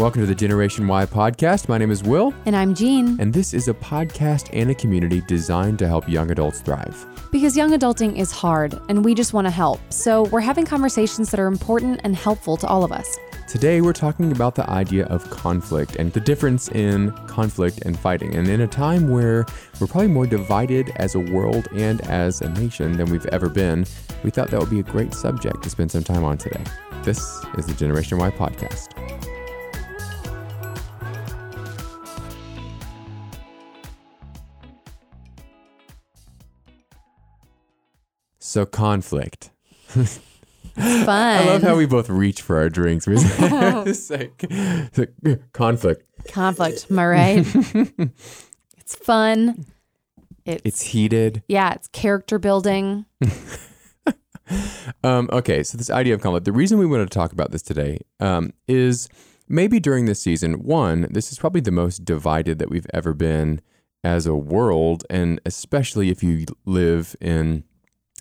Welcome to the Generation Y podcast. My name is Will, And I'm Jean. and this is a podcast and a community designed to help young adults thrive. Because young adulting is hard and we just want to help. So we're having conversations that are important and helpful to all of us. Today, we're talking about the idea of conflict and the difference in conflict and fighting. And in a time where we're probably more divided as a world and as a nation than we've ever been, we thought that would be a great subject to spend some time on today. This is the Generation Y podcast. So, conflict. Fun. I love how we both reach for our drinks. It's like, it's like, conflict. conflict. Am I right? it's fun. It's, It's heated. yeah, it's character building. Um, okay, so this idea of conflict. The reason we wanted to talk about this today um, is maybe during this season, one, this is probably the most divided that we've ever been as a world, and especially if you live in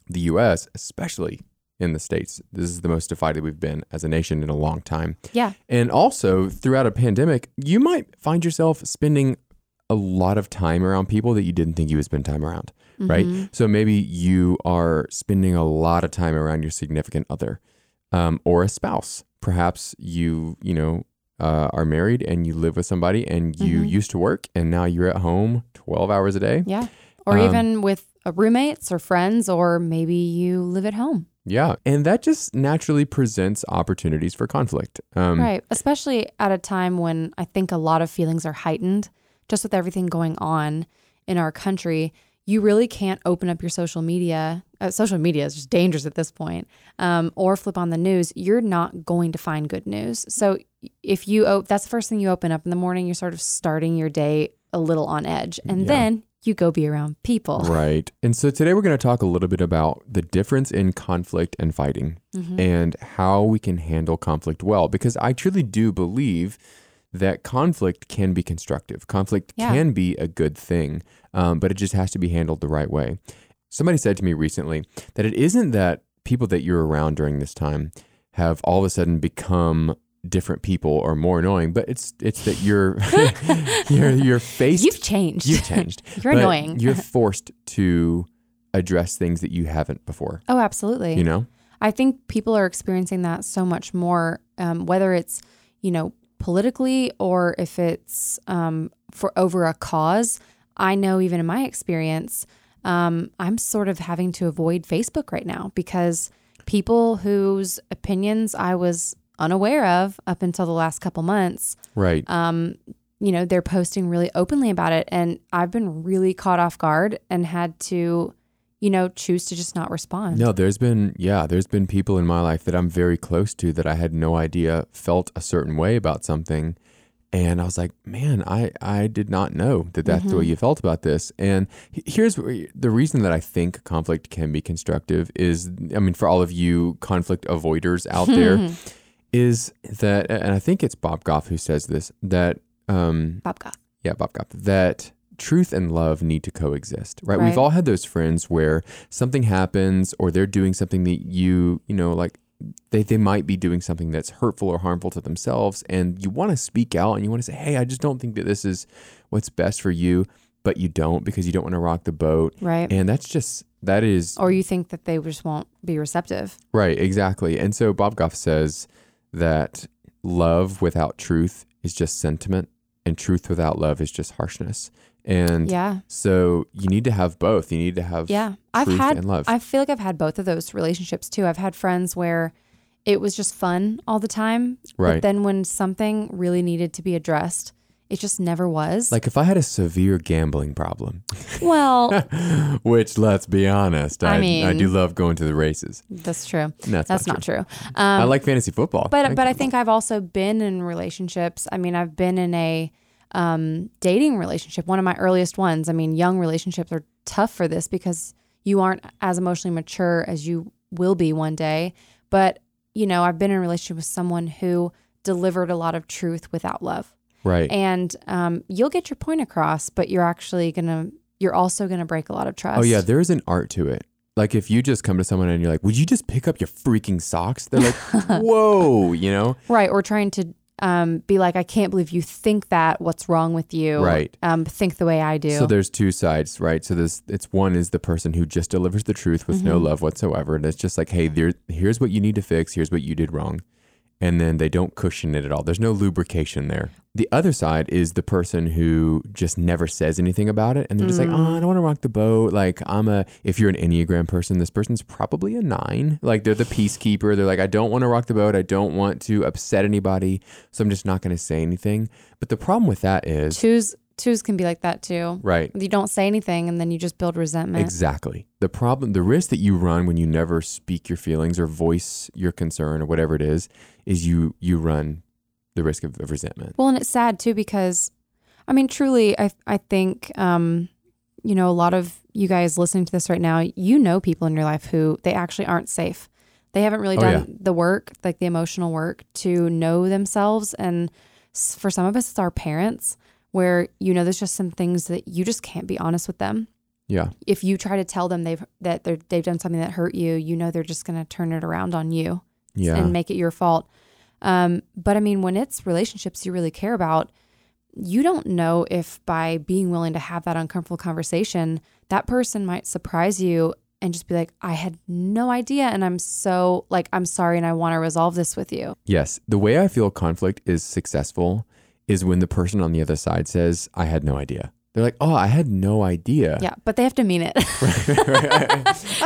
the U.S., especially in the states, this is the most divided we've been as a nation in a long time. Yeah. And also, throughout a pandemic, you might find yourself spending a lot of time around people that you didn't think you would spend time around, right? So maybe you are spending a lot of time around your significant other um, or a spouse. Perhaps you, you know, uh, are married and you live with somebody and you used to work and now you're at home 12 hours a day. Yeah. Or Um, even with roommates or friends, or maybe you live at home. Yeah. And that just naturally presents opportunities for conflict. Um, Right. Especially at a time when I think a lot of feelings are heightened, just with everything going on in our country. You really can't open up your social media. Uh, social media is just dangerous at this point. Um, or flip on the news. You're not going to find good news. So if you, op- that's the first thing you open up in the morning, you're sort of starting your day a little on edge. And then you go be around people. Right. And so today we're going to talk a little bit about the difference in conflict and fighting Mm-hmm. and how we can handle conflict well. Because I truly do believe that conflict can be constructive, conflict Yeah. can be a good thing, um, but it just has to be handled the right way. Somebody said to me recently that it isn't that people that you're around during this time have all of a sudden become different people or more annoying, but it's it's that you're you're you're faced You've changed. You've changed. You're annoying. You're forced to address things that you haven't before. oh, absolutely. You know? I think people are experiencing that so much more, um, whether it's, you know, politically or if it's um, for over a cause. I know even in my experience, um, I'm sort of having to avoid Facebook right now because people whose opinions I was unaware of up until the last couple months, Right. um, you know, they're posting really openly about it. And I've been really caught off guard and had to, you know, choose to just not respond. no, there's been yeah, there's been people in my life that I'm very close to that I had no idea felt a certain way about something. And I was like, man, I, I did not know that that's the way Mm-hmm. you felt about this. And here's the reason that I think conflict can be constructive is, I mean, for all of you conflict avoiders out there, is that, and I think it's Bob Goff who says this, that um, Bob Goff. yeah, Bob Goff, that truth and love need to coexist, right? We've all had those friends where something happens or they're doing something that you, you know, like they, they might be doing something that's hurtful or harmful to themselves. And you want to speak out and you want to say, hey, I just don't think that this is what's best for you, but you don't because you don't want to rock the boat. Right. And that's just, that is or you think that they just won't be receptive. Right, exactly. And so Bob Goff says that love without truth is just sentiment, and truth without love is just harshness. And Yeah. so you need to have both. You need to have Yeah. I've had and love. I feel like I've had both of those relationships too. I've had friends where it was just fun all the time. Right. But then when something really needed to be addressed, it just never was. like if I had a severe gambling problem, well, which let's be honest, I I, I do love going to the races. that's true. No, That's not true. I Um, like fantasy football. but but I think I've also been in relationships. I mean, I've been in a um, dating relationship, one of my earliest ones. I mean, young relationships are tough for this because you aren't as emotionally mature as you will be one day. But you know, I've been in a relationship with someone who delivered a lot of truth without love, right. and um, you'll get your point across, but you're actually gonna you're also gonna break a lot of trust. Oh yeah, there is an art to it. Like if you just come to someone and you're like, "Would you just pick up your freaking socks?" They're like, "Whoa," you know? right. Or trying to um, be like, I can't believe you think that. What's wrong with you? Right. Um, think the way I do. So there's two sides, right? So this it's one is the person who just delivers the truth with no love whatsoever. And it's just like, hey, there here's what you need to fix, here's what you did wrong. And then they don't cushion it at all. There's no lubrication there. The other side is the person who just never says anything about it and they're just like, oh, I don't want to rock the boat. Like I'm a if you're an Enneagram person, this person's probably a nine. Like they're the peacekeeper. They're like, I don't want to rock the boat. I don't want to upset anybody. So I'm just not gonna say anything. But the problem with that is twos twos can be like that too. right. You don't say anything and then you just build resentment. Exactly. The problem, the risk that you run when you never speak your feelings or voice your concern or whatever it is, is you you run the risk of, of resentment. Well, and it's sad too because, I mean, truly, I I think, um, you know, a lot of you guys listening to this right now, you know, people in your life who they actually aren't safe. They haven't really Oh, done yeah. the work, like the emotional work, to know themselves. And for some of us, it's our parents, where you know, there's just some things that you just can't be honest with them. Yeah. If you try to tell them they've that they're, they've done something that hurt you, you know, they're just going to turn it around on you Yeah. and make it your fault. Um, but I mean, when it's relationships you really care about, you don't know if by being willing to have that uncomfortable conversation, that person might surprise you and just be like, I had no idea. And I'm so like, I'm sorry. And I want to resolve this with you. yes. The way I feel conflict is successful is when the person on the other side says, I had no idea. They're like, oh, I had no idea. Yeah. But they have to mean it.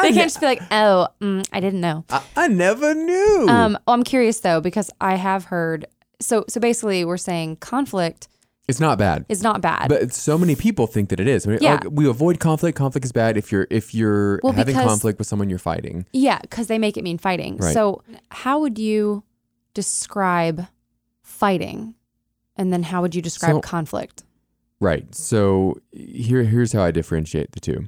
They can't just be like, oh, mm, I didn't know. I, I never knew. Um, oh, I'm curious though, because I have heard. So, so basically, we're saying conflict it's not bad. It's not bad. But so many people think that it is. I mean, Yeah. oh, we avoid conflict. Conflict is bad if you're if you're Well, having because- conflict with someone you're fighting. Yeah, because they make it mean fighting. So, how would you describe fighting? And then how would you describe So- conflict? Right. So here here's how I differentiate the two.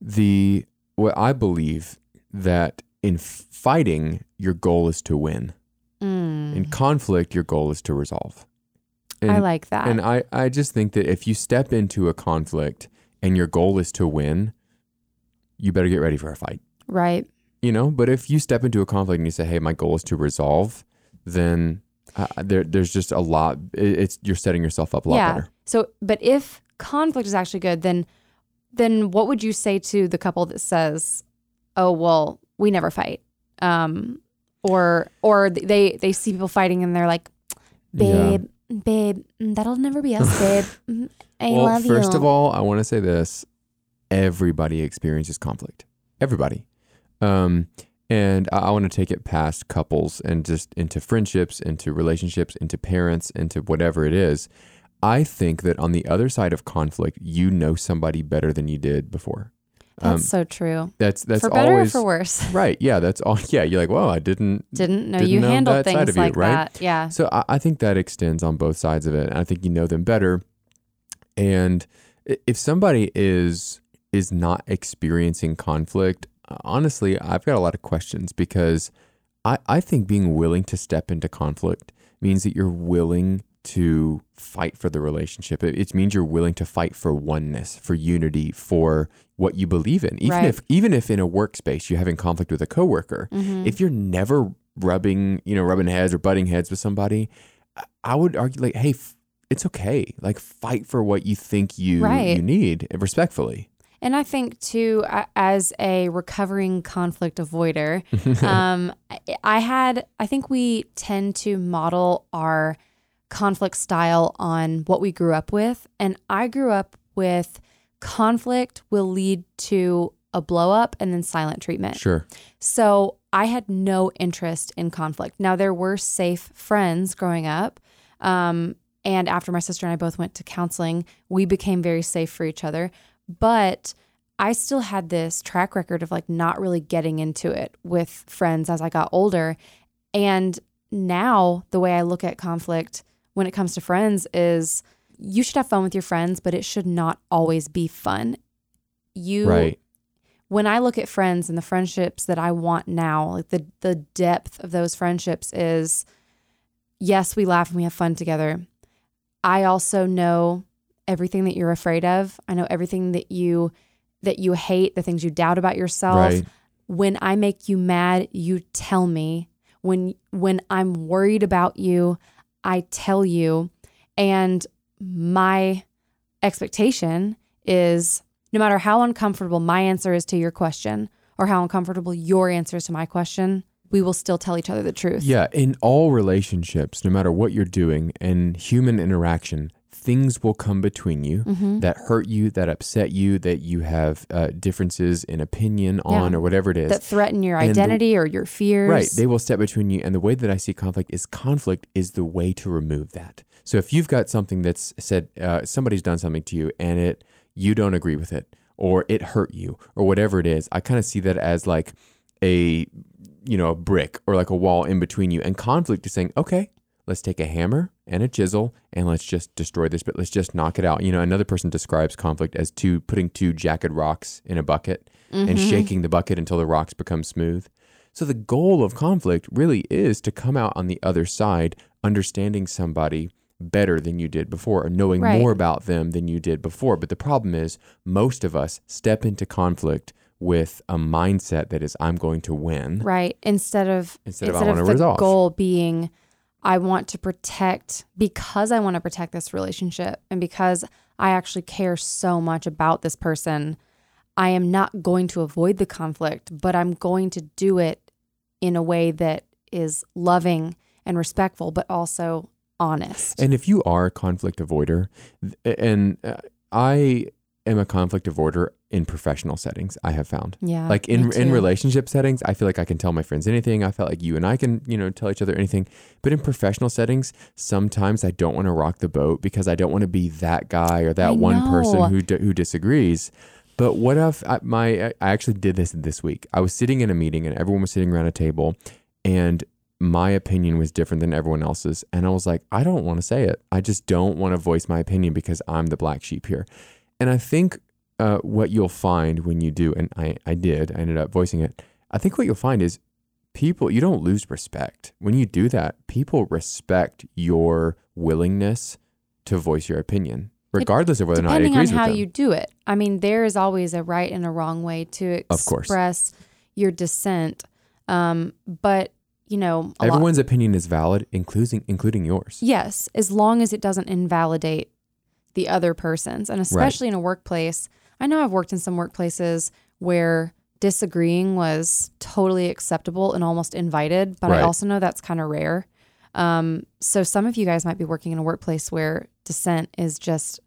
The what I believe that in fighting your goal is to win. Mm, In conflict your goal is to resolve. And, I like that. and I I just think that if you step into a conflict and your goal is to win, you better get ready for a fight. right. You know, but if you step into a conflict and you say, "Hey, my goal is to resolve," then uh, there there's just a lot it's you're setting yourself up a lot yeah. better. So, but if conflict is actually good, then then what would you say to the couple that says, "Oh, well, we never fight," um, or or they they see people fighting and they're like, Yeah. "Babe, babe, mm, that'll never be us, babe. Mm, I well, love first you." of all, I want to say this: everybody experiences conflict. Everybody, um, and I, I want to take it past couples and just into friendships, into relationships, into parents, into whatever it is. I think that on the other side of conflict, you know somebody better than you did before. that's um, so true. That's that's for better always or for worse. right. Yeah, that's all. Yeah, you're like, well, I didn't. Didn't know Didn't you know handled things you, like right? that. Yeah. So I, I think that extends on both sides of it. And I think you know them better. And if somebody is is not experiencing conflict, honestly, I've got a lot of questions because I, I think being willing to step into conflict means that you're willing to fight for the relationship. It, it means you're willing to fight for oneness, for unity, for what you believe in. Even Right. if even if in a workspace you're having conflict with a coworker, Mhm. if you're never rubbing, you know, rubbing heads or butting heads with somebody, I- would argue like, hey, f- it's okay. Like fight for what you think you Right. you need respectfully. And I think too, as a recovering conflict avoider, um, I- I had, I think we tend to model our conflict style on what we grew up with. And I grew up with conflict will lead to a blow up and then silent treatment. Sure. So I had no interest in conflict. Now, there were safe friends growing up. Um, and after my sister and I both went to counseling, we became very safe for each other. But I still had this track record of like not really getting into it with friends as I got older. And now the way I look at conflict when it comes to friends is you should have fun with your friends, but it should not always be fun. You Right. when I look at friends and the friendships that I want now, like the the depth of those friendships is yes, we laugh and we have fun together. I also know everything that you're afraid of. I know everything that you that you hate, the things you doubt about yourself. Right. When I make you mad, you tell me. When when I'm worried about you, I tell you. And my expectation is no matter how uncomfortable my answer is to your question or how uncomfortable your answer is to my question, we will still tell each other the truth. Yeah, in all relationships, no matter what you're doing and human interaction, things will come between you Mm-hmm. that hurt you, that upset you, that you have uh, differences in opinion on, or whatever it is. That threaten your And the- identity or your fears. Right. They will step between you. And the way that I see conflict is conflict is the way to remove that. So if you've got something that's said, uh, somebody's done something to you and it, you don't agree with it or it hurt you or whatever it is, I kind of see that as like a, you know, a brick or like a wall in between you. And conflict is saying, okay, let's take a hammer and a chisel and let's just destroy this, but let's just knock it out. You know, another person describes conflict as two, putting two jagged rocks in a bucket and mm-hmm. shaking the bucket until the rocks become smooth. So the goal of conflict really is to come out on the other side understanding somebody better than you did before or knowing Right. more about them than you did before. But the problem is most of us step into conflict with a mindset that is I'm going to win. Right. Instead of Instead of I wanna the resolve. goal being I want to protect because I want to protect this relationship and because I actually care so much about this person, I am not going to avoid the conflict, but I'm going to do it in a way that is loving and respectful, but also honest. And if you are a conflict avoider, and uh, I am a conflict avoider in professional settings, I have found. yeah. like in in relationship settings i feel like i can tell my friends anything. I felt like you and i can you know tell each other anything. But in professional settings sometimes i don't want to rock the boat because i don't want to be that guy or that I one know. person who d- who disagrees. But what if I, my i actually did this this week. I was sitting in a meeting and everyone was sitting around a table and my opinion was different than everyone else's. And i was like i don't want to say it. I just don't want to voice my opinion because i'm the black sheep here and i think uh, what you'll find when you do, and I, I did, I ended up voicing it. I think what you'll find is people, you don't lose respect. When you do that, people respect your willingness to voice your opinion, regardless of whether or not it depending on how you do it. I mean, there is always a right and a wrong way to express your dissent. Um, but you know, a lot, Everyone's opinion is valid, including including yours. yes, as long as it doesn't invalidate the other person's, and especially in a workplace. I know I've worked in some workplaces where disagreeing was totally acceptable and almost invited, but I also know that's kind of rare. Um, so some of you guys might be working in a workplace where dissent is just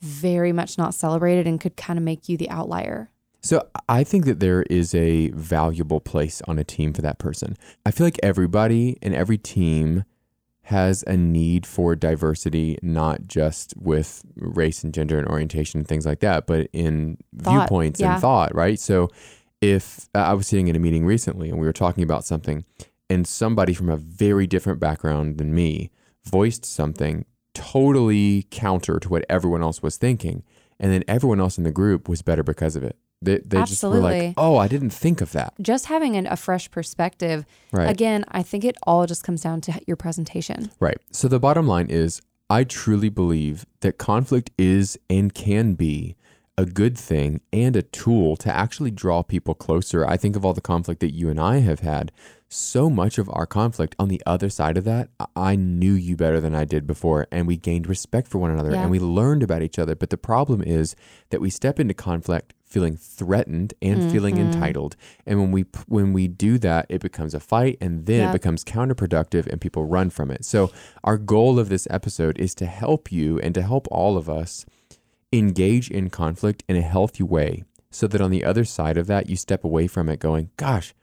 very much not celebrated and could kind of make you the outlier. So I think that there is a valuable place on a team for that person. I feel like everybody and every team has a need for diversity, not just with race and gender and orientation and things like that, but in Thought, viewpoints yeah. and thought, right? So if uh, I was sitting in a meeting recently and we were talking about something and somebody from a very different background than me voiced something totally counter to what everyone else was thinking, and then everyone else in the group was better because of it. They, they just were Absolutely. like, oh, I didn't think of that. Just having an, a fresh perspective. Right. Again, I think it all just comes down to your presentation. Right. So the bottom line is I truly believe that conflict is and can be a good thing and a tool to actually draw people closer. I think of all the conflict that you and I have had. So much of our conflict on the other side of that, I- knew you better than I did before, and we gained respect for one another Yeah. and we learned about each other. But the problem is that we step into conflict feeling threatened and feeling Mm-hmm. entitled. And when we when we do that, it becomes a fight and then Yeah. it becomes counterproductive and people run from it. So our goal of this episode is to help you and to help all of us engage in conflict in a healthy way so that on the other side of that you step away from it going, gosh,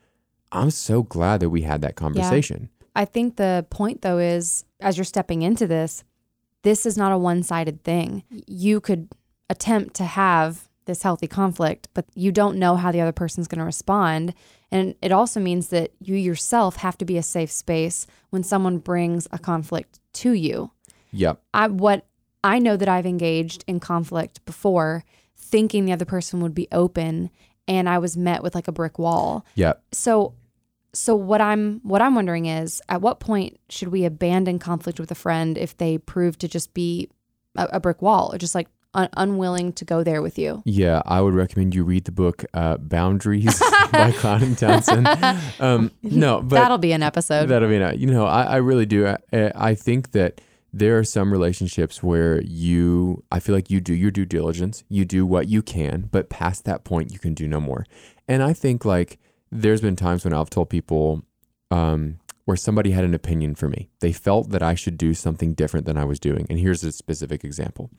I'm so glad that we had that conversation. I think the point though is as you're stepping into this, this is not a one-sided thing. You could attempt to have this healthy conflict, but you don't know how the other person's going to respond. And it also means that you yourself have to be a safe space when someone brings a conflict to you. Yep. I what I know that I've engaged in conflict before thinking the other person would be open and I was met with like a brick wall Yep. so so what i'm what i'm wondering is at what point should we abandon conflict with a friend if they prove to just be a, a brick wall or just like un- unwilling to go there with you. Yeah, I would recommend you read the book uh, Boundaries by Cloud and Townsend. Um, no, but That'll be an episode. That'll be not. You know, I, I really do. I, I think that there are some relationships where you, I feel like you do your due diligence, you do what you can, but past that point, you can do no more. And I think like there's been times when I've told people um, where somebody had an opinion for me. They felt that I should do something different than I was doing. And here's a specific example.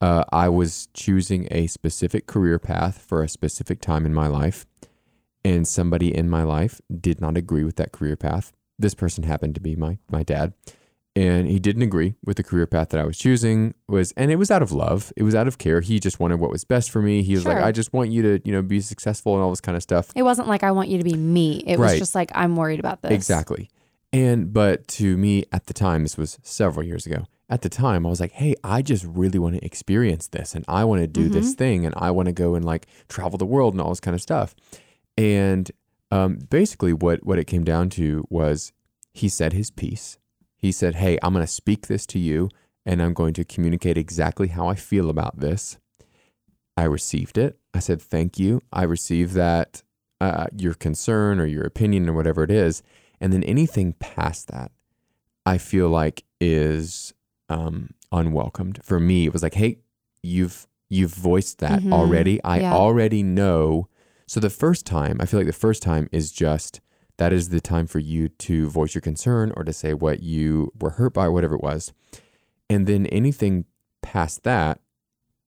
Uh, I was choosing a specific career path for a specific time in my life, and somebody in my life did not agree with that career path. This person happened to be my my dad, and he didn't agree with the career path that I was choosing. Was and it was out of love. It was out of care. He just wanted what was best for me. He was like, I just want you to you know be successful and all this kind of stuff. it wasn't like I want you to be me. It was just like I'm worried about this. Exactly. And but to me at the time, this was several years ago. At the time, I was like, "Hey, I just really want to experience this, and I want to do this thing, and I want to go and like travel the world and all this kind of stuff." And um, basically, what what it came down to was he said his piece. He said, "Hey, I'm going to speak this to you, and I'm going to communicate exactly how I feel about this." I received it. I said, "Thank you. I received that uh, your concern or your opinion or whatever it is." And then anything past that, I feel like is um, unwelcomed. For me, it was like, hey, you've you've voiced that Mhm. already. I Yeah. already know. So the first time, I feel like the first time is just that is the time for you to voice your concern or to say what you were hurt by, whatever it was. And then anything past that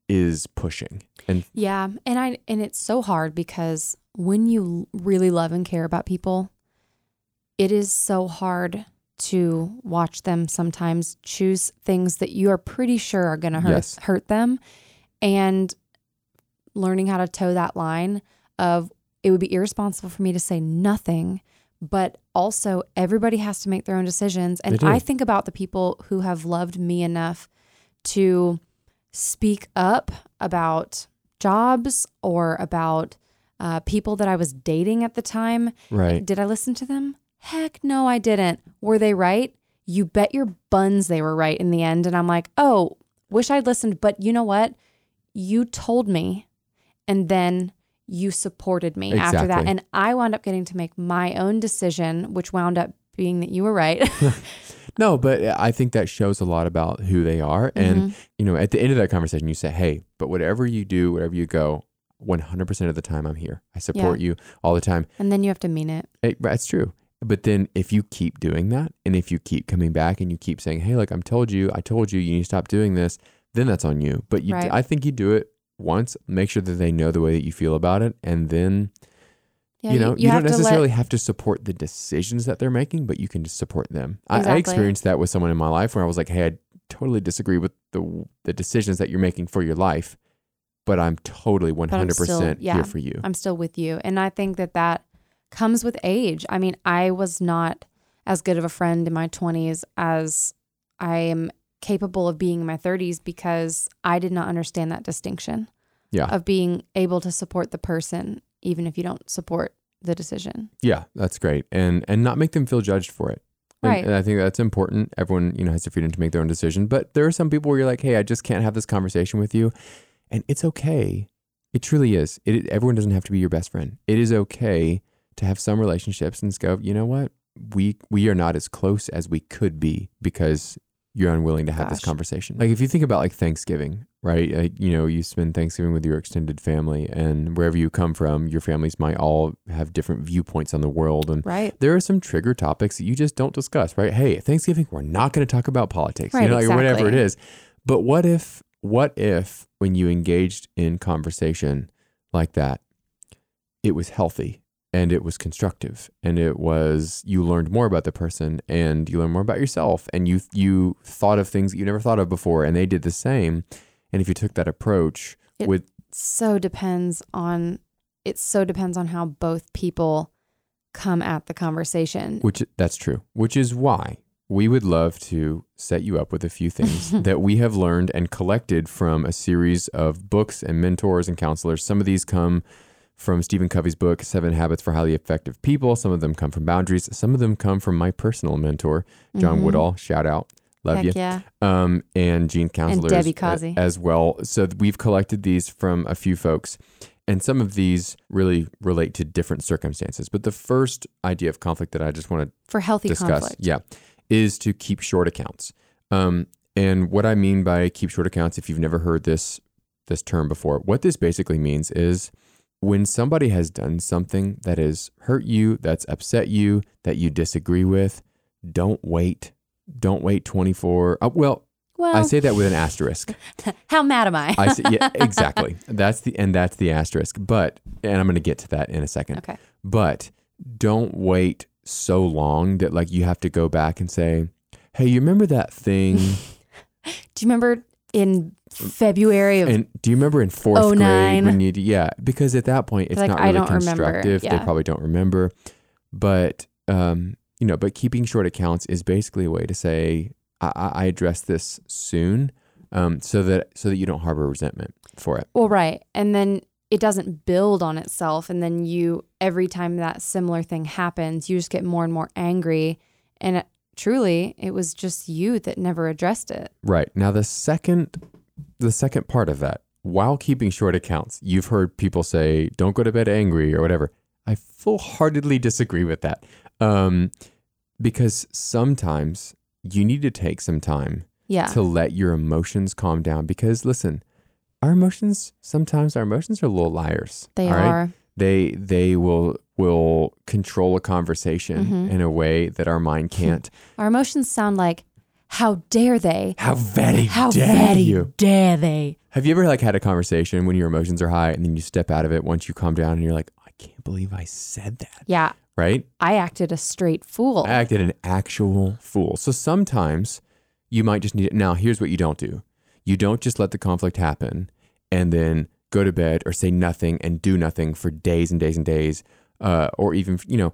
is pushing. And Yeah, and I and it's so hard because when you really love and care about people, it is so hard to watch them sometimes choose things that you are pretty sure are going to hurt Yes. hurt them and learning how to toe that line of it would be irresponsible for me to say nothing but also everybody has to make their own decisions and. I think about the people who have loved me enough to speak up about jobs or about uh, people that I was dating at the time. right. Did I listen to them? Heck no, I didn't. Were they right? You bet your buns they were right in the end. And I'm like, oh, wish I'd listened. But you know what? You told me, and then you supported me after that. And I wound up getting to make my own decision, which wound up being that you were right. No, but I think that shows a lot about who they are. And, mm-hmm. you know, at the end of that conversation, you say, hey, but whatever you do, wherever you go, 100% of the time, I'm here. I support you all the time. and then you have to mean it. It, that's true. But then if you keep doing that and if you keep coming back and you keep saying, hey, like, I'm told you, I told you, you need to stop doing this, then that's on you. But you, Right. I think you do it once, make sure that they know the way that you feel about it. And then, Yeah, you know, you, have don't to let- necessarily have to support the decisions that they're making, but you can just support them. I, I experienced that with someone in my life where I was like, hey, I totally disagree with the the decisions that you're making for your life, but I'm totally 100% yeah. here for you. I'm still with you. And I think that that comes with age. I mean, I was not as good of a friend in my 20s as I am capable of being in my 30s because I did not understand that distinction Yeah. of being able to support the person even if you don't support the decision. Yeah, that's great. And and not make them feel judged for it. And, Right. and I think that's important. Everyone, you know, has the freedom to make their own decision. But there are some people where you're like, hey, I just can't have this conversation with you. And it's okay. It truly is. It everyone doesn't have to be your best friend. It is okay to have some relationships and just go, you know what? We we are not as close as we could be because you're unwilling to have this conversation. Like if you think about like Thanksgiving, right? Like, you know, you spend Thanksgiving with your extended family and wherever you come from, your families might all have different viewpoints on the world and Right. there are some trigger topics that you just don't discuss, right? Hey, Thanksgiving, we're not going to talk about politics, Right, you know, like, whatever it is. But what if, what if when you engaged in conversation like that, it was healthy and it was constructive and it was you learned more about the person and you learned more about yourself and you you thought of things that you never thought of before and they did the same. And if you took that approach It- with So depends on it so depends on how both people come at the conversation. Which that's true. Which is why we would love to set you up with a few things that we have learned and collected from a series of books and mentors and counselors. Some of these come from Stephen Covey's book, Seven Habits for Highly Effective People. Some of them come from Boundaries. Some of them come from my personal mentor, John Mhm. Woodall. Shout out. Love Heck you. yeah. Um, and Gene counselors Debbie Causey. as well. So we've collected these from a few folks, and some of these really relate to different circumstances. But the first idea of conflict that I just want to For healthy discuss, conflict. yeah, is to keep short accounts. Um, and what I mean by keep short accounts, if you've never heard this this term before, what this basically means is when somebody has done something that has hurt you, that's upset you, that you disagree with, don't wait. Don't wait 24. Uh, well, Well, I say that with an asterisk. how mad am I? I say, yeah, exactly. That's the and that's the asterisk. But and I'm going to get to that in a second. okay. But don't wait so long that like you have to go back and say, "Hey, you remember that thing?" Do you remember in February of and do you remember in fourth grade when you yeah? Because at that point it's Like, not really constructive. They probably don't remember. But um, you know, but keeping short accounts is basically a way to say, "I, I I addressed this soon." Um, so that so that you don't harbor resentment for it. Well, right. And then it doesn't build on itself. And then you, every time that similar thing happens, you just get more and more angry. And it, truly, it was just you that never addressed it. Right. Now the second the second part of that, while keeping short accounts, you've heard people say, don't go to bed angry or whatever. I full heartedly disagree with that. Um, because sometimes you need to take some time Yeah. to let your emotions calm down. Because listen, our emotions sometimes our emotions are little liars. they all right? are. They they will will control a conversation Mhm. in a way that our mind can't. Our emotions sound like, how dare they? How very How dare very you? dare they? Have you ever like had a conversation when your emotions are high and then you step out of it once you calm down and you're like, can't believe I said that, Yeah. right? I acted a straight fool. I acted an actual fool. So sometimes you might just need it. Now, here's what you don't do. You don't just let the conflict happen and then go to bed or say nothing and do nothing for days and days and days. Uh, or even, you know,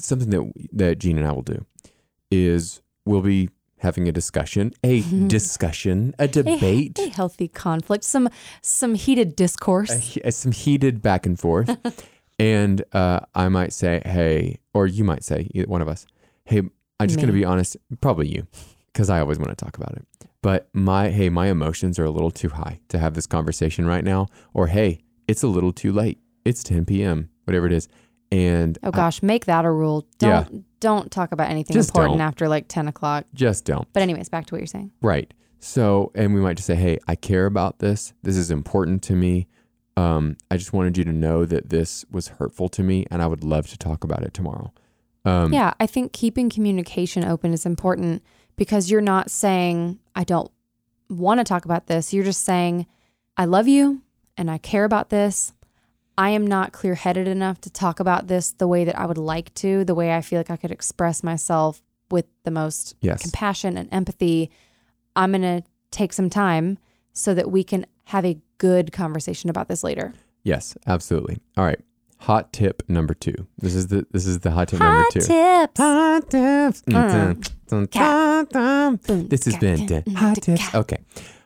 something that, that Gene and I will do is we'll be having a discussion, a discussion, a A- debate. A, healthy conflict, some some heated discourse. a some heated back and forth. and uh, I might say, hey, or you might say, one of us, hey, I'm just going to be honest, probably you, because I always want to talk about it. But my, hey, my emotions are a little too high to have this conversation right now. Or hey, it's a little too late. It's 10 p.m., whatever it is. And oh I gosh, make that a rule. Yeah. Don't don't talk about anything Just important don't. after like ten o'clock. just don't. But anyways, back to what you're saying. Right. So, and we might just say, hey, I care about this. This is important to me. Um, I just wanted you to know that this was hurtful to me and I would love to talk about it tomorrow. Um, Yeah, I think keeping communication open is important because you're not saying, I don't want to talk about this. You're just saying, I love you and I care about this. I am not clear headed enough to talk about this the way that I would like to, the way I feel like I could express myself with the most Yes. compassion and empathy. I'm going to take some time so that we can have a good conversation about this later. Yes, absolutely. All right. Hot tip number two. This is the this is the hot tip number two. tips. Hot tips. Mm. Dun, Cat. dun, dun. This has been the hot tips. Okay.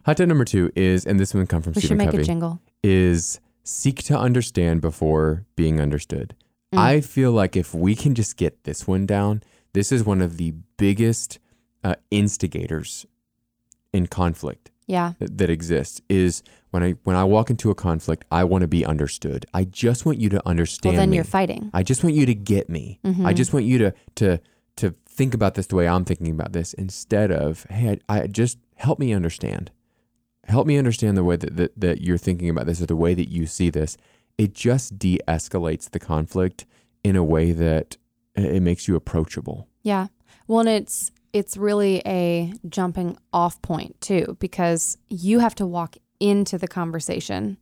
Hot tip number two is, and this one comes from We should Stephen make a jingle. is seek to understand before being understood. Mm. I feel like if we can just get this one down, this is one of the biggest uh, instigators in conflict Yeah. that, that exists. Is when I when I walk into a conflict, I want to be understood. I just want you to understand. Well, then me. you're fighting. I just want you to get me. I Mhm. just want you to to to think about this the way I'm thinking about this instead of hey, I, I just help me understand. Help me understand the way that, that that you're thinking about this or the way that you see this. It just de-escalates the conflict in a way that it it makes you approachable. Yeah. Well, and it's it's really a jumping off point too because you have to walk into the conversation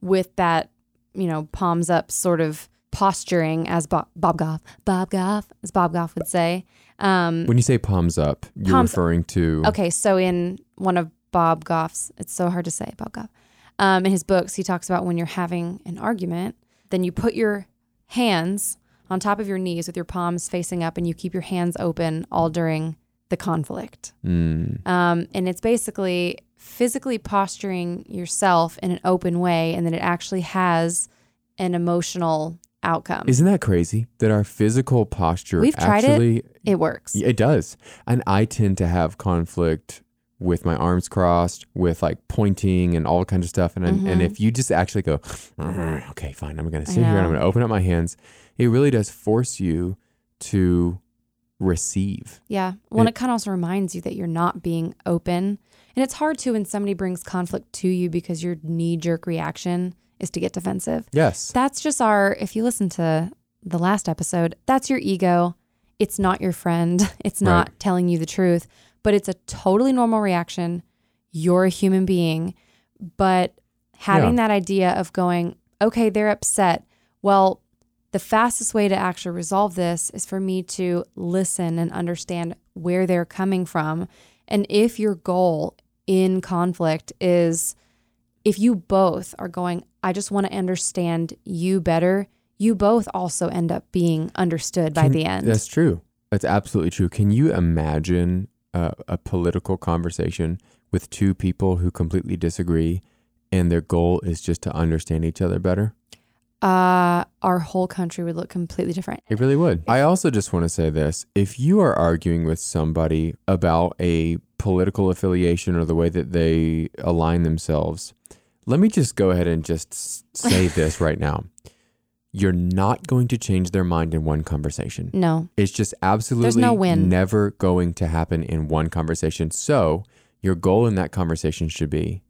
with that, you know, palms up sort of posturing as Bob, Bob Goff, Bob Goff, as Bob Goff would say. Um, When you say palms up, you're Palms- referring to okay, so in one of Bob Goff's, it's so hard to say, Bob Goff. Um, in his books, he talks about when you're having an argument, then you put your hands on top of your knees with your palms facing up and you keep your hands open all during the conflict. Mm, Um, and it's basically physically posturing yourself in an open way, and then it actually has an emotional outcome. Isn't that crazy that our physical posture We've tried it. actually it works. it does. And I tend to have conflict with my arms crossed, with like pointing and all kinds of stuff. And Mm-hmm. and if you just actually go, "Mm, okay, fine, I'm going to sit here and I'm going to open up my hands, it really does force you to receive. Yeah. Well, and It- it kind of also reminds you that you're not being open. And it's hard to when somebody brings conflict to you because your knee jerk reaction is to get defensive. Yes. That's just our, if you listen to the last episode, that's your ego. It's not your friend. It's not Right. telling you the truth, but it's a totally normal reaction. You're a human being. But having that idea of going, okay, they're upset. Well, the fastest way to actually resolve this is for me to listen and understand where they're coming from. And if your goal in conflict is if you both are going, I just want to understand you better, you both also end up being understood by the end. That's true. That's absolutely true. Can you imagine uh, a political conversation with two people who completely disagree and their goal is just to understand each other better? Uh, our whole country would look completely different. It really would. I also just want to say this. If you are arguing with somebody about a political affiliation or the way that they align themselves, let me just go ahead and just say this right now. You're not going to change their mind in one conversation. No. It's just absolutely no win. never going to happen in one conversation. So your goal in that conversation should be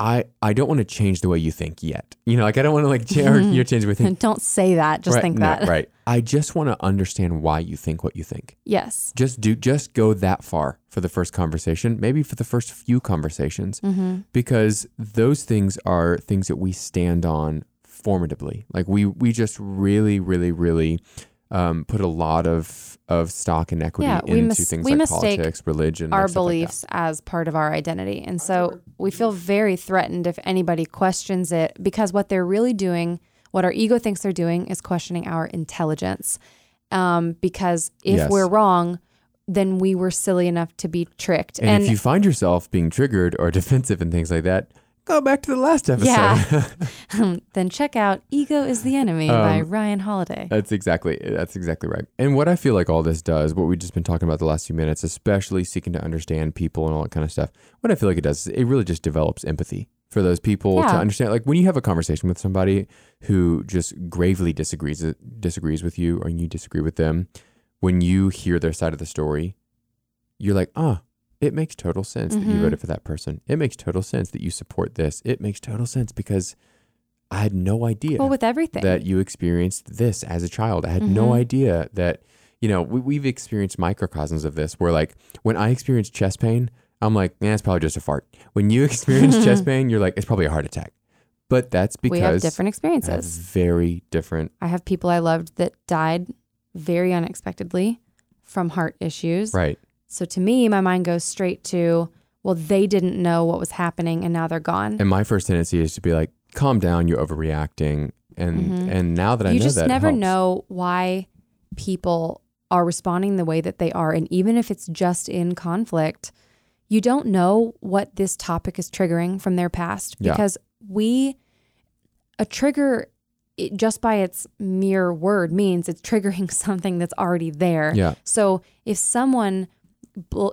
I, I don't want to change the way you think yet. You know, like I don't want to like change, or you change the way you think. Don't say that. Just Right, think no, that. right. I just want to understand why you think what you think. Yes. Just do just go that far for the first conversation, maybe for the first few conversations, Mm-hmm. because those things are things that we stand on formidably. Like we we just really, really, really um, put a lot of of stock and equity Yeah, into mis- things like politics, religion, our stuff like beliefs as part of our identity. And so we feel very threatened if anybody questions it because what they're really doing, what our ego thinks they're doing, is questioning our intelligence. Um, because if Yes. we're wrong, then we were silly enough to be tricked. And, if you find yourself being triggered or defensive and things like that, go back to the last episode. Yeah. then check out "Ego Is the Enemy" by Ryan Holiday. That's exactly that's exactly right. And what I feel like all this does, what we've just been talking about the last few minutes, especially seeking to understand people and all that kind of stuff, what I feel like it does is it really just develops empathy for those people to understand. Like when you have a conversation with somebody who just gravely disagrees disagrees with you, or you disagree with them, when you hear their side of the story, you're like, ah. It makes total sense that you voted for that person. It makes total sense that you support this. It makes total sense because I had no idea Well, with everything, that you experienced this as a child. I had no Mhm. idea that, you know, we, we've experienced microcosms of this where, like, when I experience chest pain, I'm like, eh, it's probably just a fart. When you experience chest pain, you're like, it's probably a heart attack. But that's because we have different have experiences. very different, I have people I loved that died very unexpectedly from heart issues. right? So to me, my mind goes straight to, well, they didn't know what was happening and now they're gone. And my first tendency is to be like, calm down, you're overreacting. And Mhm. and now that I you know just that, never know why people are responding the way that they are. And even if it's just in conflict, you don't know what this topic is triggering from their past Yeah. because we, a trigger, it, just by its mere word means it's triggering something that's already there. Yeah. So if someone,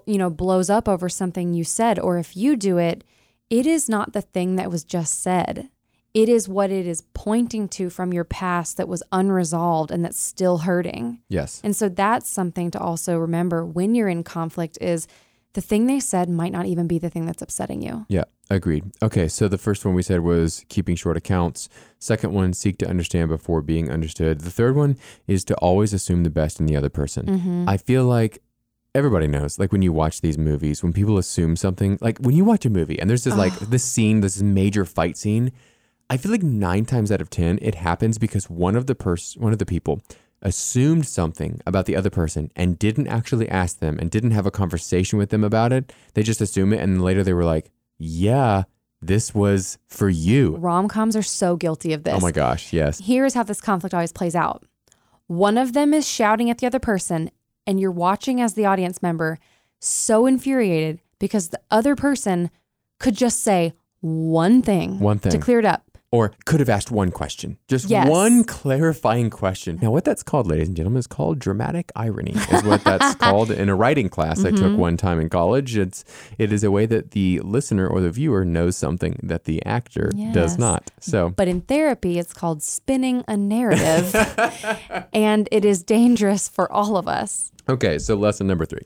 you know, blows up over something you said, or if you do it, it is not the thing that was just said. It is what it is pointing to from your past that was unresolved and that's still hurting. Yes. And so that's something to also remember when you're in conflict is the thing they said might not even be the thing that's upsetting you. Yeah, agreed. Okay, so the first one we said was keeping short accounts. Second one, seek to understand before being understood. The third one is to always assume the best in the other person. Mm-hmm. I feel like everybody knows, like when you watch these movies, when people assume something, like when you watch a movie and there's this like this scene, this major fight scene, I feel like nine times out of ten it happens because one of the pers- one of the people assumed something about the other person and didn't actually ask them and didn't have a conversation with them about it. They just assume it and later they were like, "Yeah, this was for you." Rom coms are so guilty of this. Oh my gosh, yes. Here's how this conflict always plays out one of them is shouting at the other person, and you're watching as the audience member, so infuriated because the other person could just say one thing, One to clear it up. Or could have asked one question, just Yes. one clarifying question. Now, what that's called, ladies and gentlemen, is called dramatic irony. Is what that's called in a writing class I Mm-hmm. took one time in college. It's it is a way that the listener or the viewer knows something that the actor does not. So But in therapy, it's called spinning a narrative, and it is dangerous for all of us. Okay, so lesson number three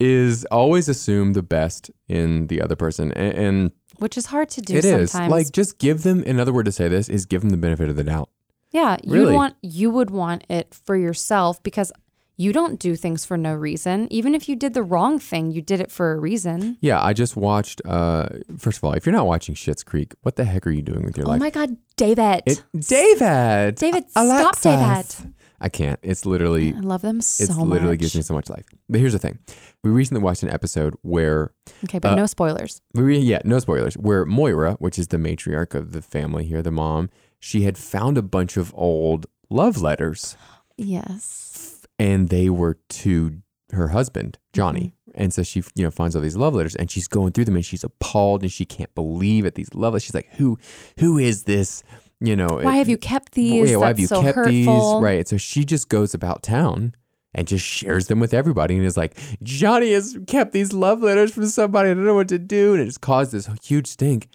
is always assume the best in the other person. A- And, Which is hard to do it is sometimes. like just give them another word to say this is give them the benefit of the doubt. yeah, you Really? want you would want it for yourself because you don't do things for no reason. Even if you did the wrong thing, you did it for a reason. Yeah, I just watched uh first of all, if you're not watching Schitt's Creek, what the heck are you doing with your Oh life? Oh my God, David! It, David. David, Alexis. stop, David. I can't. It's literally I love them so it's much. literally gives me so much life. But here's the thing. We recently watched an episode where okay, but uh, no spoilers. We yeah, no spoilers. Where Moira, which is the matriarch of the family here, the mom, she had found a bunch of old love letters, Yes. And they were to her husband Johnny. Mm-hmm. And so she, you know, finds all these love letters, and she's going through them, and she's appalled, and she can't believe at these love letters. She's like, "Who, who is this?" You know, Why have you kept these? yeah, why have you so kept hurtful. these? Right. So she just goes about town and just shares them with everybody and is like, Johnny has kept these love letters from somebody. I don't know what to do. And it just caused this huge stink.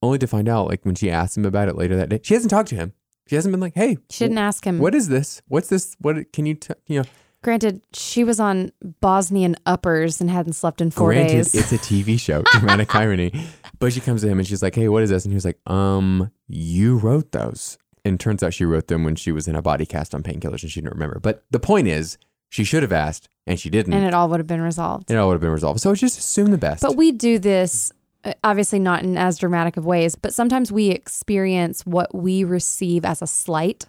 Only to find out, like when she asked him about it later that day, she hasn't talked to him. She hasn't been like, hey, She didn't ask him. what is this? What's this? What can you, t-? you know, Granted, she was on Bosnian uppers and hadn't slept in four granted, days. it's a TV show, dramatic irony. But she comes to him and she's like, hey, what is this? And he was like, um, you wrote those. And turns out she wrote them when she was in a body cast on painkillers and she didn't remember. But the point is, she should have asked and she didn't. and it all would have been resolved. it all would have been resolved. So just assume the best. But we do this, Uh, obviously not in as dramatic of ways, but sometimes we experience what we receive as a slight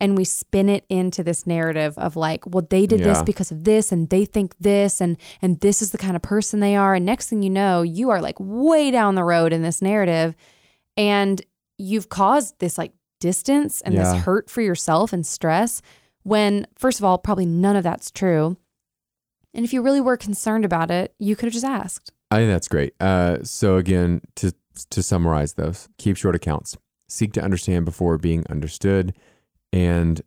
and we spin it into this narrative of like, well, they did this because of this and they think this and and this is the kind of person they are. And next thing you know, you are like way down the road in this narrative and you've caused this like distance and Yeah. this hurt for yourself and stress when first of all, probably none of that's true. And if you really were concerned about it, you could have just asked. I think that's great. Uh, so again, to to summarize those, keep short accounts. Seek to understand before being understood, and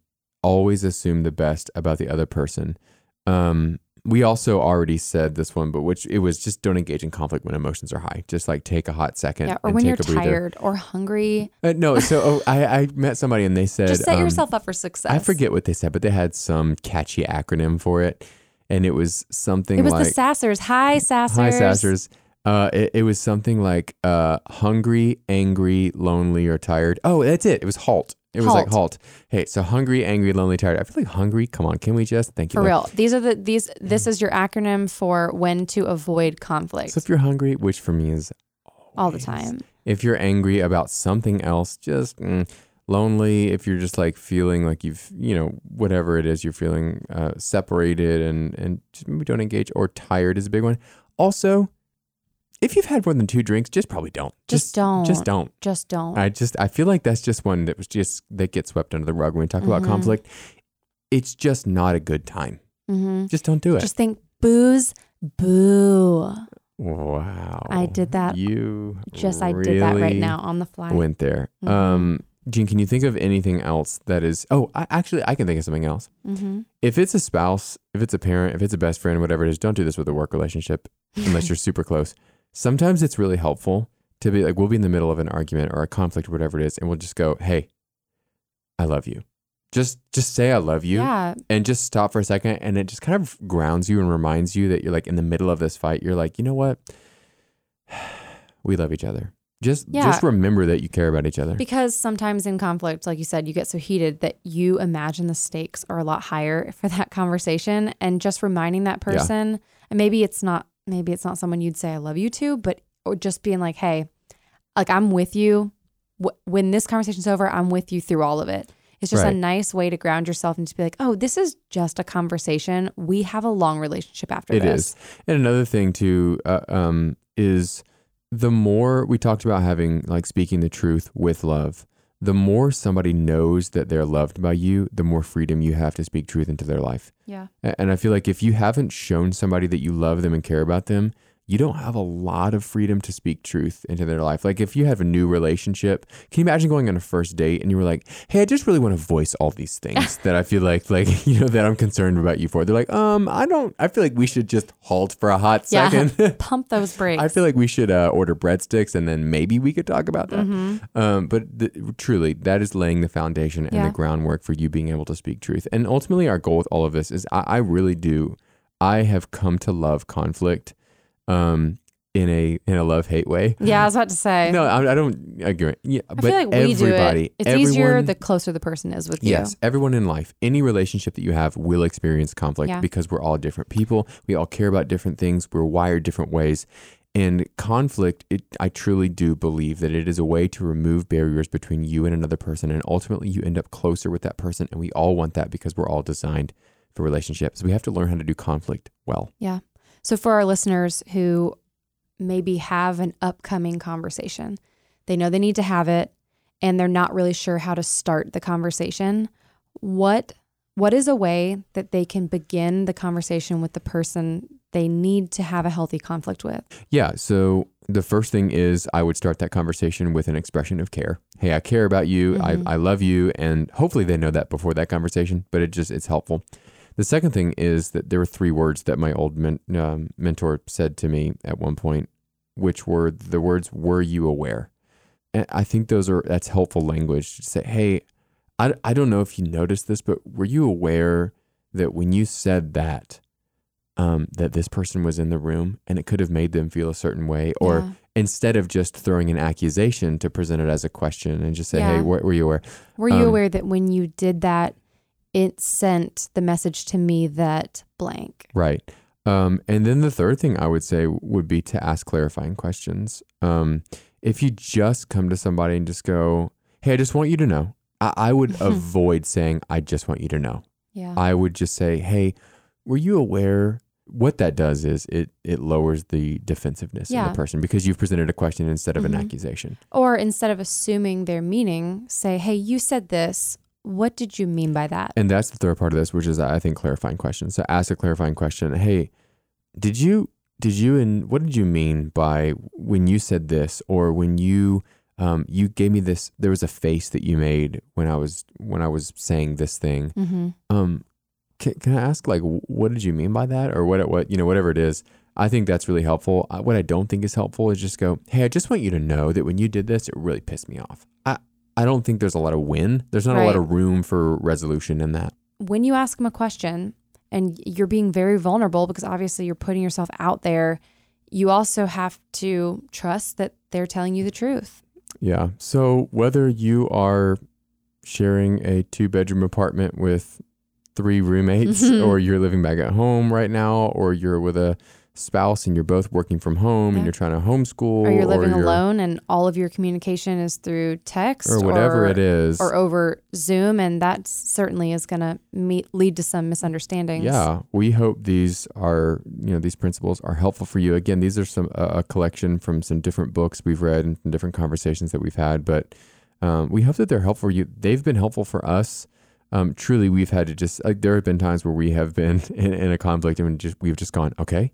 always assume the best about the other person. Um, we also already said this one, but which it was just don't engage in conflict when emotions are high. Just like take a hot second. Yeah, or when you're tired or hungry, Uh, no, so oh, I, I met somebody and they said just set um, yourself up for success. I forget what they said, but they had some catchy acronym for it, and it was something like It was like the Sassers. Hi, Sassers. Hi, Sassers. Uh, it, it was something like uh, hungry, angry, lonely, or tired. Oh, that's it. It was halt. It was like halt. Hey, so hungry, angry, lonely, tired. I feel like hungry. Come on, can we just thank you? For real. These are the these. This is your acronym for when to avoid conflict So if you're hungry, which for me is all the time. if you're angry about something else, just mm, lonely. If you're just like feeling like you've, you know, whatever it is, you're feeling uh, separated and and just maybe don't engage. Or tired is a big one. Also, if you've had more than two drinks, just probably don't. Just don't. Just don't. Just don't. I just I feel like that's just one that was just that gets swept under the rug when we talk about Mhm. conflict. It's just not a good time. Mm-hmm. Just don't do it. Just think booze, boo. wow. I did that. You Just I did that right now on the fly. Went there. Mhm. Um, Gene, can you think of anything else that is? Oh, I, actually, I can think of something else. hmm If it's a spouse, if it's a parent, if it's a best friend, whatever it is, don't do this with a work relationship unless you're super close. Sometimes it's really helpful to be like, we'll be in the middle of an argument or a conflict or whatever it is, and we'll just go, "Hey, I love you." Just, just say I love you, Yeah. and just stop for a second, and it just kind of grounds you and reminds you that you're like in the middle of this fight. You're like, you know what? We love each other. Just, Yeah. just remember that you care about each other. Because sometimes in conflict, like you said, you get so heated that you imagine the stakes are a lot higher for that conversation. And just reminding that Yeah. person, and maybe it's not, maybe it's not someone you'd say I love you to, but or just being like, hey, like I'm with you. When this conversation's over, I'm with you through all of it. It's just a nice way to ground yourself and to be like, oh, this is just a conversation. We have a long relationship after It this. is. And another thing too uh, um, is the more we talked about having like speaking the truth with love, the more somebody knows that they're loved by you, the more freedom you have to speak truth into their life. Yeah. And I feel like if you haven't shown somebody that you love them and care about them, you don't have a lot of freedom to speak truth into their life. Like if you have a new relationship, can you imagine going on a first date and you were like, "Hey, I just really want to voice all these things that I feel like like you know that I'm concerned about you for." They're like, "Um, I don't. I feel like we should just halt for a hot Yeah. second. Pump those brakes. I feel like we should uh, order breadsticks and then maybe we could talk about that. Um, but th- truly, that is laying the foundation and Yeah. the groundwork for you being able to speak truth. And ultimately, our goal with all of this is I, I really do. I have come to love conflict um, in a in a love hate way. yeah, I was about to say. No, I, I don't agree. Yeah, I but feel like we do it. It's everyone, easier the closer the person is with you. Yes, everyone in life, any relationship that you have will experience conflict Yeah. because we're all different people. We all care about different things. We're wired different ways. And conflict, it, I truly do believe that it is a way to remove barriers between you and another person. And ultimately, you end up closer with that person. And we all want that because we're all designed for relationships. We have to learn how to do conflict well. Yeah. So for our listeners who maybe have an upcoming conversation, they know they need to have it and they're not really sure how to start the conversation. What what is a way that they can begin the conversation with the person they need to have a healthy conflict with? Yeah. So the first thing is I would start that conversation with an expression of care. Hey, I care about you. Mhm. I, I love you. And hopefully they know that before that conversation, but it just, it's helpful. The second thing is that there were three words that my old men, um, mentor said to me at one point, which were the words, were you aware? And I think those are, that's helpful language to say, hey, I, I don't know if you noticed this, but were you aware that when you said that, um, that this person was in the room and it could have made them feel a certain way or Yeah. instead of just throwing an accusation to present it as a question and just say Yeah. hey what were you aware Were you Um, aware that when you did that, it sent the message to me that blank? right um, and then the third thing i would say would be to ask clarifying questions um, if you just come to somebody and just go hey i just want you to know i, I would avoid saying i just want you to know Yeah. i would just say hey were you aware what that does is it it lowers the defensiveness Yeah. the person because you've presented a question instead of Mhm. an accusation Or instead of assuming their meaning, say, hey, you said this. What did you mean by that? And that's the third part of this, which is I think clarifying questions. So ask a clarifying question. Hey, did you did you and what did you mean by when you said this or when you um, you gave me this there was a face that you made when I was when I was saying this thing. Mm-hmm. Um can, can I ask like what did you mean by that or what what you know whatever it is. I think that's really helpful. What I don't think is helpful is just go, "Hey, I just want you to know that when you did this, it really pissed me off." I don't think there's a lot of win. There's not a lot of room for resolution in that. When you ask them a question and you're being very vulnerable because obviously you're putting yourself out there, you also have to trust that they're telling you the truth. Yeah. So whether you are sharing a two bedroom apartment with three roommates, or you're living back at home right now, or you're with a spouse and you're both working from home Yeah. and you're trying to homeschool, or you're living you're- alone and all of your communication is through text or whatever it is. or over Zoom, and that certainly is going to lead to some misunderstandings. Yeah, we hope these are, you know, these principles are helpful for you. Again, these are some a a collection from some different books we've read and different conversations that we've had, but um, we hope that they're helpful for you. They've been helpful for us. Um, truly, we've had to just like there have been times where we have been in, in a conflict and just we've just gone, okay,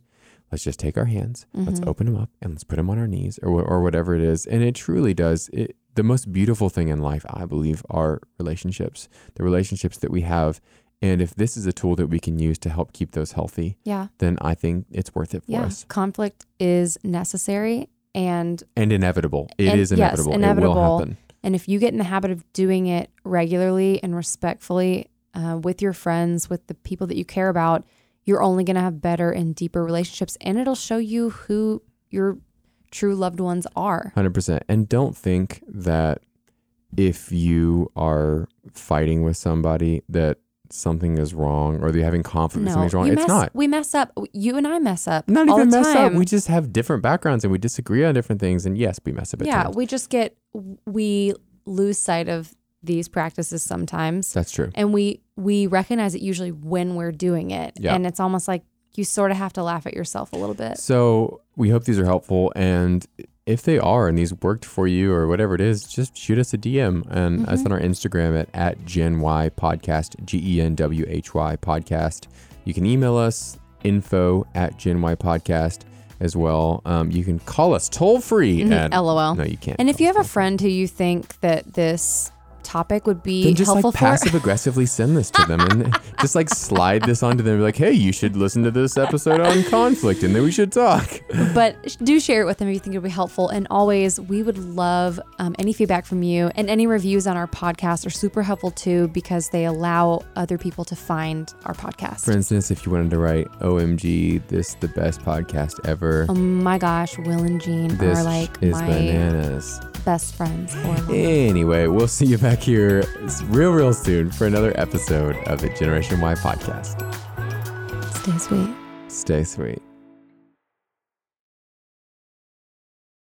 let's just take our hands, let's Mhm. open them up, and let's put them on our knees or or whatever it is. And it truly does. It, the most beautiful thing in life, I believe, are relationships. The relationships that we have. And if this is a tool that we can use to help keep those healthy, Yeah. then I think it's worth it for Yeah. us. Conflict is necessary. And And inevitable. It And- is yes, inevitable. It will happen. And if you get in the habit of doing it regularly and respectfully uh, with your friends, with the people that you care about, you're only going to have better and deeper relationships. And it'll show you who your true loved ones are. 100%. And don't think that if you are fighting with somebody that something is wrong or they're having conflict No, something's wrong. you It's mess, not. We mess up. You and I mess up. Not all even the mess time. up. We just have different backgrounds and we disagree on different things. And yes, we mess up yeah, times. we just get we lose sight of these practices sometimes. That's true. and we we recognize it usually when we're doing it Yeah. and it's almost like you sort of have to laugh at yourself a little bit So we hope these are helpful. And if they are and these worked for you or whatever it is, just shoot us a DM and us Mm-hmm. on our Instagram at, at Gen Why Podcast, G E N W H Y Podcast. You can email us info at Gen Why Podcast. as well. Um, you can call us toll free at LOL. No, you can't. And if you have a friend who you think that this topic would be then just helpful like passive aggressively send this to them and just like slide this onto them. Be like, hey, you should listen to this episode on conflict, and then we should talk. but do share it with them if you think it would be helpful. And always, we would love um, any feedback from you and any reviews on our podcast are super helpful too because they allow other people to find our podcast. For instance, if you wanted to write, "OMG, this the best podcast ever." Oh my gosh, Will and Jean this are like is my bananas. best friends. Or Anyway, we'll see you back here real, real soon for another episode of the Generation Y podcast. stay sweet. Stay sweet.